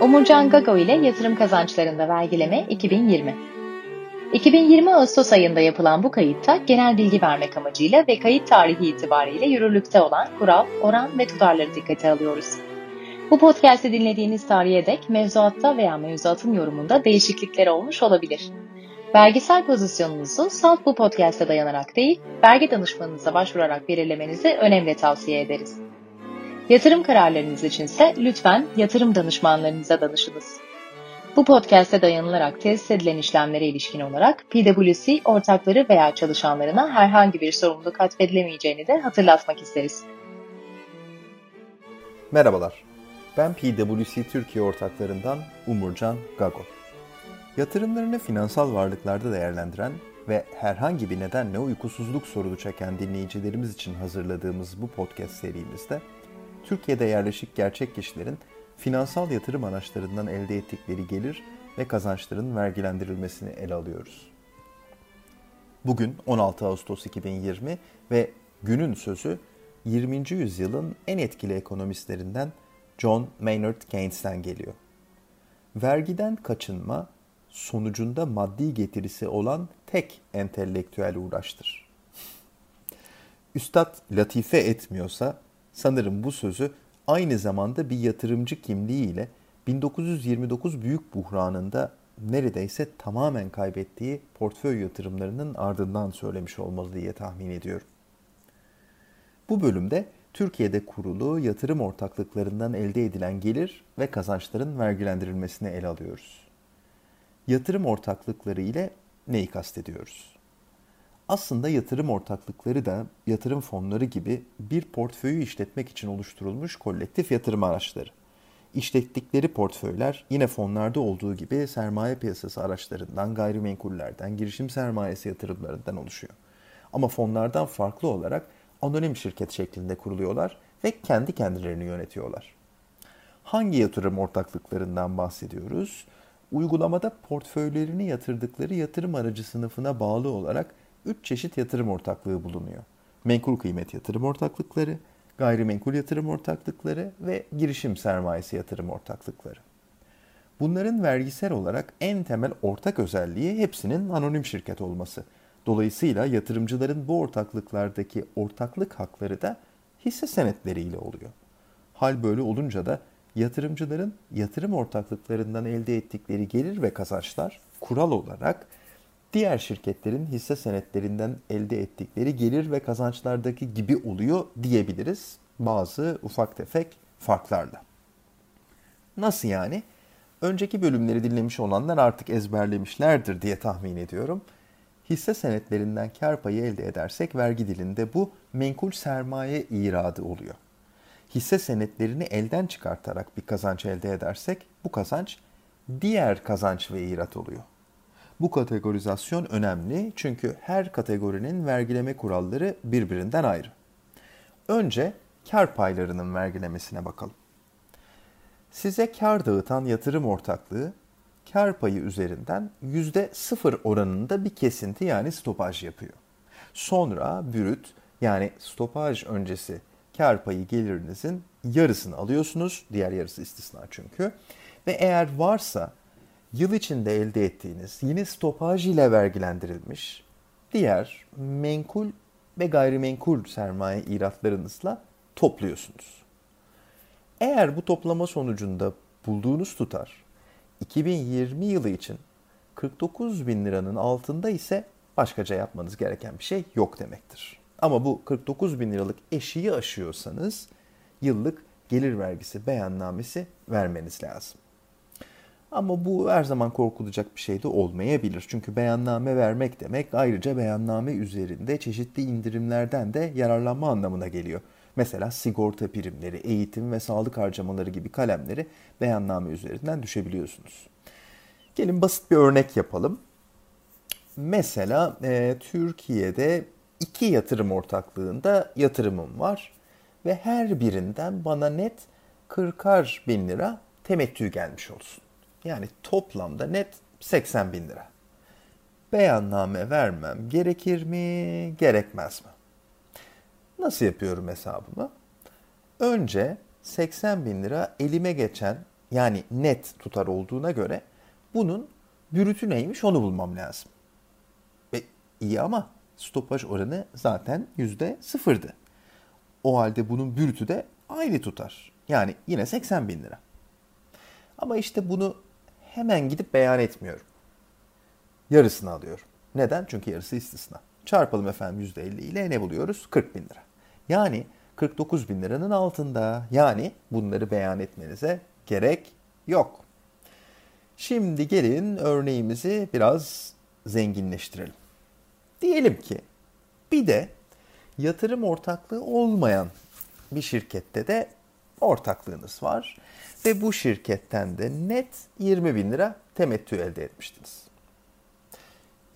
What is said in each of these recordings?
Umurcan Gago ile yatırım kazançlarında vergileme 2020. 2020 Ağustos ayında yapılan bu kayıtta genel bilgi vermek amacıyla ve kayıt tarihi itibariyle yürürlükte olan kural, oran ve tutarları dikkate alıyoruz. Bu podcast'i dinlediğiniz tarihe dek mevzuatta veya mevzuatın yorumunda değişiklikler olmuş olabilir. Vergisel pozisyonunuzu salt bu podcast'e dayanarak değil, vergi danışmanınıza başvurarak belirlemenizi önemli tavsiye ederiz. Yatırım kararlarınız içinse lütfen yatırım danışmanlarınıza danışınız. Bu podcast'e dayanılarak tesis edilen işlemlere ilişkin olarak PwC ortakları veya çalışanlarına herhangi bir sorumluluk atfedilemeyeceğini de hatırlatmak isteriz. Merhabalar, ben PwC Türkiye ortaklarından Umurcan Gago. Yatırımlarını finansal varlıklarda değerlendiren ve herhangi bir nedenle uykusuzluk sorunu çeken dinleyicilerimiz için hazırladığımız bu podcast serimizde Türkiye'de yerleşik gerçek kişilerin finansal yatırım araçlarından elde ettikleri gelir ve kazançların vergilendirilmesini ele alıyoruz. Bugün 16 Ağustos 2020 ve günün sözü 20. yüzyılın en etkili ekonomistlerinden John Maynard Keynes'ten geliyor. Vergiden kaçınma sonucunda maddi getirisi olan tek entelektüel uğraştır. Üstad latife etmiyorsa sanırım bu sözü aynı zamanda bir yatırımcı kimliğiyle 1929 büyük buhranında neredeyse tamamen kaybettiği portföy yatırımlarının ardından söylemiş olmalı diye tahmin ediyorum. Bu bölümde Türkiye'de kurulu yatırım ortaklıklarından elde edilen gelir ve kazançların vergilendirilmesini ele alıyoruz. Yatırım ortaklıkları ile neyi kastediyoruz? Aslında yatırım ortaklıkları da yatırım fonları gibi bir portföyü işletmek için oluşturulmuş kolektif yatırım araçları. İşlettikleri portföyler yine fonlarda olduğu gibi sermaye piyasası araçlarından, gayrimenkullerden, girişim sermayesi yatırımlarından oluşuyor. Ama fonlardan farklı olarak anonim şirket şeklinde kuruluyorlar ve kendi kendilerini yönetiyorlar. Hangi yatırım ortaklıklarından bahsediyoruz? Uygulamada portföylerini yatırdıkları yatırım aracı sınıfına bağlı olarak 3 çeşit yatırım ortaklığı bulunuyor. Menkul kıymet yatırım ortaklıkları, gayrimenkul yatırım ortaklıkları ve girişim sermayesi yatırım ortaklıkları. Bunların vergisel olarak en temel ortak özelliği hepsinin anonim şirket olması. Dolayısıyla yatırımcıların bu ortaklıklardaki ortaklık hakları da hisse senetleriyle oluyor. Hal böyle olunca da yatırımcıların yatırım ortaklıklarından elde ettikleri gelir ve kazançlar kural olarak diğer şirketlerin hisse senetlerinden elde ettikleri gelir ve kazançlardaki gibi oluyor diyebiliriz bazı ufak tefek farklarla. Nasıl yani? Önceki bölümleri dinlemiş olanlar artık ezberlemişlerdir diye tahmin ediyorum. Hisse senetlerinden kar payı elde edersek vergi dilinde bu menkul sermaye iradı oluyor. Hisse senetlerini elden çıkartarak bir kazanç elde edersek bu kazanç diğer kazanç ve irat oluyor. Bu kategorizasyon önemli çünkü her kategorinin vergileme kuralları birbirinden ayrı. Önce kar paylarının vergilemesine bakalım. Size kar dağıtan yatırım ortaklığı kar payı üzerinden %0 oranında bir kesinti yani stopaj yapıyor. Sonra bürüt yani stopaj öncesi kar payı gelirinizin yarısını alıyorsunuz. Diğer yarısı istisna çünkü. Ve eğer varsa yıl içinde elde ettiğiniz yine stopaj ile vergilendirilmiş diğer menkul ve gayrimenkul sermaye iratlarınızla topluyorsunuz. Eğer bu toplama sonucunda bulduğunuz tutar 2020 yılı için 49 bin liranın altında ise başkaca yapmanız gereken bir şey yok demektir. Ama bu 49 bin liralık eşiği aşıyorsanız yıllık gelir vergisi beyannamesi vermeniz lazım. Ama bu her zaman korkulacak bir şey de olmayabilir. Çünkü beyanname vermek demek ayrıca beyanname üzerinde çeşitli indirimlerden de yararlanma anlamına geliyor. Mesela sigorta primleri, eğitim ve sağlık harcamaları gibi kalemleri beyanname üzerinden düşebiliyorsunuz. Gelin basit bir örnek yapalım. Mesela e, Türkiye'de iki yatırım ortaklığında yatırımım var ve her birinden bana net 40'ar bin lira temettü gelmiş olsun. Yani toplamda net 80 bin lira. Beyanname vermem gerekir mi, gerekmez mi? Nasıl yapıyorum hesabımı? Önce 80 bin lira elime geçen yani net tutar olduğuna göre bunun bürütü neymiş onu bulmam lazım. E, iyi ama stopaj oranı zaten yüzde sıfırdı. O halde bunun bürütü de aynı tutar. Yani yine 80 bin lira. Ama işte bunu hemen gidip beyan etmiyorum. Yarısını alıyorum. Neden? Çünkü yarısı istisna. Çarpalım efendim %50 ile ne buluyoruz? 40 bin lira. Yani 49 bin liranın altında. Yani bunları beyan etmenize gerek yok. Şimdi gelin örneğimizi biraz zenginleştirelim. Diyelim ki bir de yatırım ortaklığı olmayan bir şirkette de ortaklığınız var ve bu şirketten de net 20 bin lira temettü elde etmiştiniz.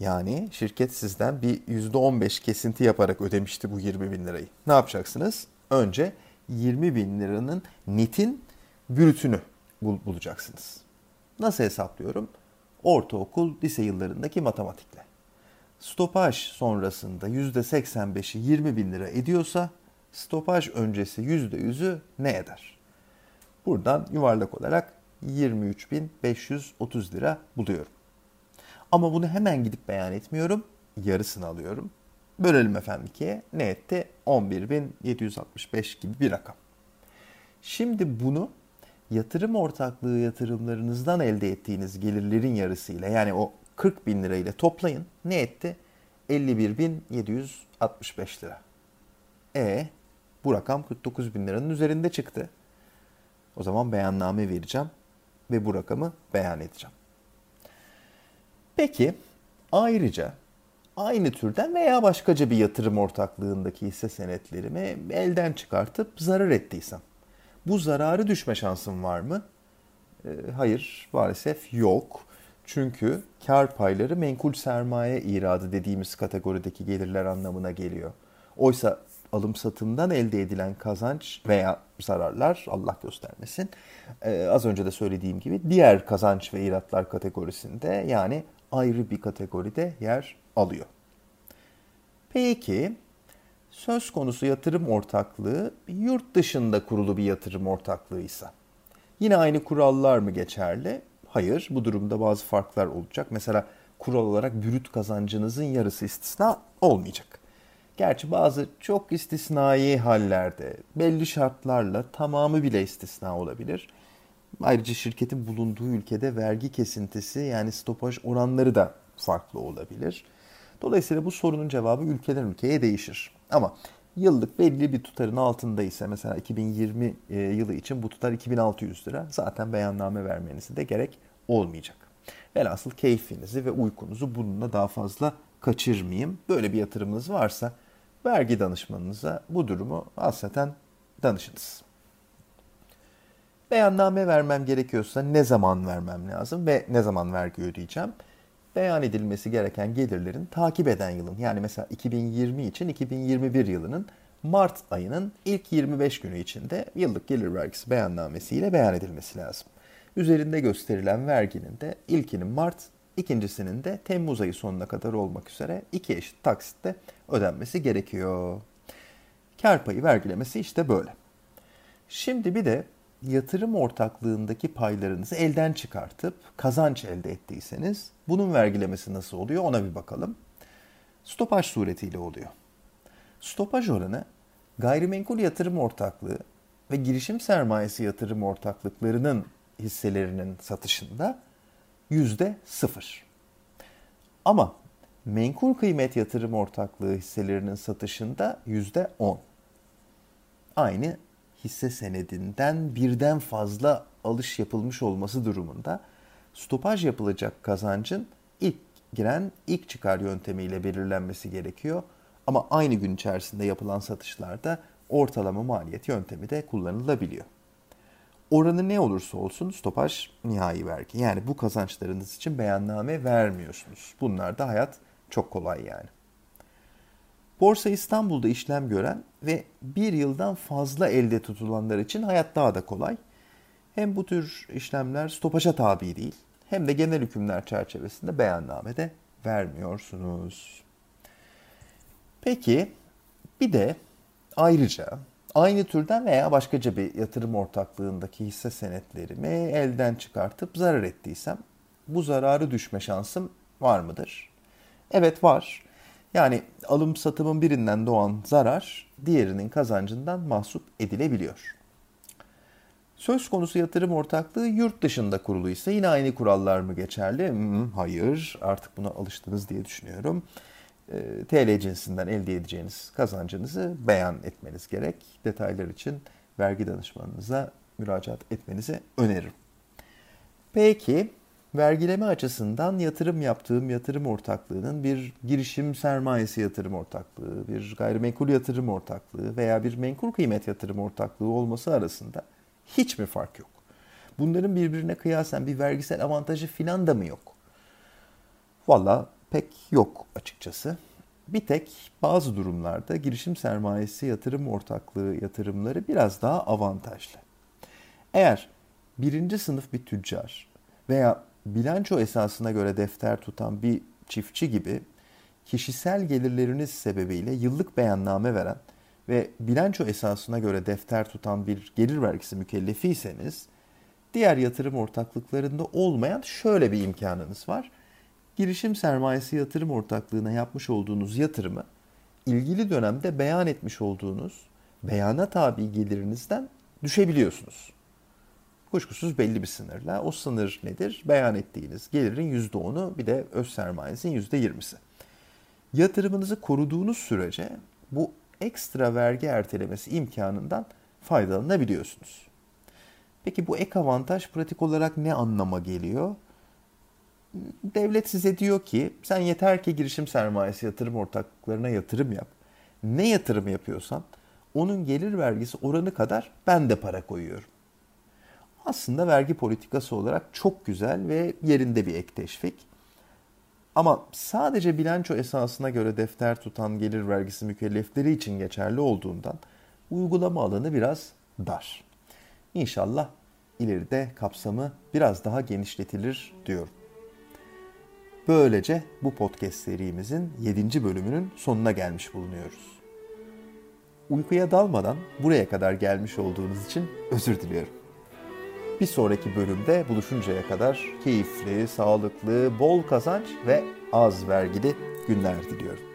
Yani şirket sizden bir %15 kesinti yaparak ödemişti bu 20 bin lirayı. Ne yapacaksınız? Önce 20 bin liranın netin bürütünü bul bulacaksınız. Nasıl hesaplıyorum? Ortaokul, lise yıllarındaki matematikle. Stopaj sonrasında %85'i 20 bin lira ediyorsa stopaj öncesi %100'ü ne eder? Buradan yuvarlak olarak 23.530 lira buluyorum. Ama bunu hemen gidip beyan etmiyorum. Yarısını alıyorum. Bölelim efendim ikiye. Ne etti? 11.765 gibi bir rakam. Şimdi bunu yatırım ortaklığı yatırımlarınızdan elde ettiğiniz gelirlerin yarısıyla yani o 40 bin lirayla toplayın. Ne etti? 51.765 lira. E bu rakam 49 bin liranın üzerinde çıktı. O zaman beyanname vereceğim ve bu rakamı beyan edeceğim. Peki ayrıca aynı türden veya başkaca bir yatırım ortaklığındaki hisse senetlerimi elden çıkartıp zarar ettiysem bu zararı düşme şansım var mı? E, hayır maalesef yok. Çünkü kar payları menkul sermaye iradı dediğimiz kategorideki gelirler anlamına geliyor. Oysa alım satımdan elde edilen kazanç veya zararlar Allah göstermesin e, az önce de söylediğim gibi diğer kazanç ve iratlar kategorisinde yani ayrı bir kategoride yer alıyor. Peki söz konusu yatırım ortaklığı yurt dışında kurulu bir yatırım ortaklığıysa yine aynı kurallar mı geçerli? Hayır, bu durumda bazı farklar olacak. Mesela kural olarak brüt kazancınızın yarısı istisna olmayacak. Gerçi bazı çok istisnai hallerde belli şartlarla tamamı bile istisna olabilir. Ayrıca şirketin bulunduğu ülkede vergi kesintisi yani stopaj oranları da farklı olabilir. Dolayısıyla bu sorunun cevabı ülkeden ülkeye değişir. Ama yıllık belli bir tutarın altında ise mesela 2020 e, yılı için bu tutar 2600 lira zaten beyanname vermenize de gerek olmayacak. Velhasıl keyfinizi ve uykunuzu bununla daha fazla kaçırmayayım. Böyle bir yatırımınız varsa vergi danışmanınıza bu durumu hasreten danışınız. Beyanname vermem gerekiyorsa ne zaman vermem lazım ve ne zaman vergi ödeyeceğim? Beyan edilmesi gereken gelirlerin takip eden yılın yani mesela 2020 için 2021 yılının Mart ayının ilk 25 günü içinde yıllık gelir vergisi beyannamesiyle beyan edilmesi lazım. Üzerinde gösterilen verginin de ilkinin Mart, ikincisinin de Temmuz ayı sonuna kadar olmak üzere iki eşit taksitte ödenmesi gerekiyor. Kar payı vergilemesi işte böyle. Şimdi bir de yatırım ortaklığındaki paylarınızı elden çıkartıp kazanç elde ettiyseniz bunun vergilemesi nasıl oluyor ona bir bakalım. Stopaj suretiyle oluyor. Stopaj oranı gayrimenkul yatırım ortaklığı ve girişim sermayesi yatırım ortaklıklarının hisselerinin satışında yüzde sıfır. Ama menkul kıymet yatırım ortaklığı hisselerinin satışında yüzde on. Aynı hisse senedinden birden fazla alış yapılmış olması durumunda stopaj yapılacak kazancın ilk giren ilk çıkar yöntemiyle belirlenmesi gerekiyor. Ama aynı gün içerisinde yapılan satışlarda ortalama maliyet yöntemi de kullanılabiliyor. Oranı ne olursa olsun stopaj nihai vergi. Yani bu kazançlarınız için beyanname vermiyorsunuz. Bunlar da hayat çok kolay yani. Borsa İstanbul'da işlem gören ve bir yıldan fazla elde tutulanlar için hayat daha da kolay. Hem bu tür işlemler stopaja tabi değil hem de genel hükümler çerçevesinde beyanname de vermiyorsunuz. Peki bir de ayrıca aynı türden veya başkaca bir yatırım ortaklığındaki hisse senetlerimi elden çıkartıp zarar ettiysem bu zararı düşme şansım var mıdır? Evet var. Yani alım satımın birinden doğan zarar diğerinin kazancından mahsup edilebiliyor. Söz konusu yatırım ortaklığı yurt dışında kuruluysa yine aynı kurallar mı geçerli? Hmm, hayır, artık buna alıştınız diye düşünüyorum. E, TL cinsinden elde edeceğiniz kazancınızı beyan etmeniz gerek. Detaylar için vergi danışmanınıza müracaat etmenizi öneririm. Peki, vergileme açısından yatırım yaptığım yatırım ortaklığının bir girişim sermayesi yatırım ortaklığı, bir gayrimenkul yatırım ortaklığı veya bir menkul kıymet yatırım ortaklığı olması arasında hiç mi fark yok? Bunların birbirine kıyasen bir vergisel avantajı filan da mı yok? Valla pek yok açıkçası. Bir tek bazı durumlarda girişim sermayesi yatırım ortaklığı yatırımları biraz daha avantajlı. Eğer birinci sınıf bir tüccar veya bilanço esasına göre defter tutan bir çiftçi gibi kişisel gelirleriniz sebebiyle yıllık beyanname veren ve bilanço esasına göre defter tutan bir gelir vergisi mükellefiyseniz diğer yatırım ortaklıklarında olmayan şöyle bir imkanınız var. Girişim sermayesi yatırım ortaklığına yapmış olduğunuz yatırımı ilgili dönemde beyan etmiş olduğunuz beyana tabi gelirinizden düşebiliyorsunuz. Kuşkusuz belli bir sınırla. O sınır nedir? Beyan ettiğiniz gelirin %10'u bir de öz sermayenizin %20'si. Yatırımınızı koruduğunuz sürece bu ekstra vergi ertelemesi imkanından faydalanabiliyorsunuz. Peki bu ek avantaj pratik olarak ne anlama geliyor? Devlet size diyor ki sen yeter ki girişim sermayesi yatırım ortaklıklarına yatırım yap. Ne yatırım yapıyorsan onun gelir vergisi oranı kadar ben de para koyuyorum. Aslında vergi politikası olarak çok güzel ve yerinde bir ek teşvik. Ama sadece bilanço esasına göre defter tutan gelir vergisi mükellefleri için geçerli olduğundan uygulama alanı biraz dar. İnşallah ileride kapsamı biraz daha genişletilir diyorum. Böylece bu podcast serimizin 7. bölümünün sonuna gelmiş bulunuyoruz. Uykuya dalmadan buraya kadar gelmiş olduğunuz için özür diliyorum. Bir sonraki bölümde buluşuncaya kadar keyifli, sağlıklı, bol kazanç ve az vergili günler diliyorum.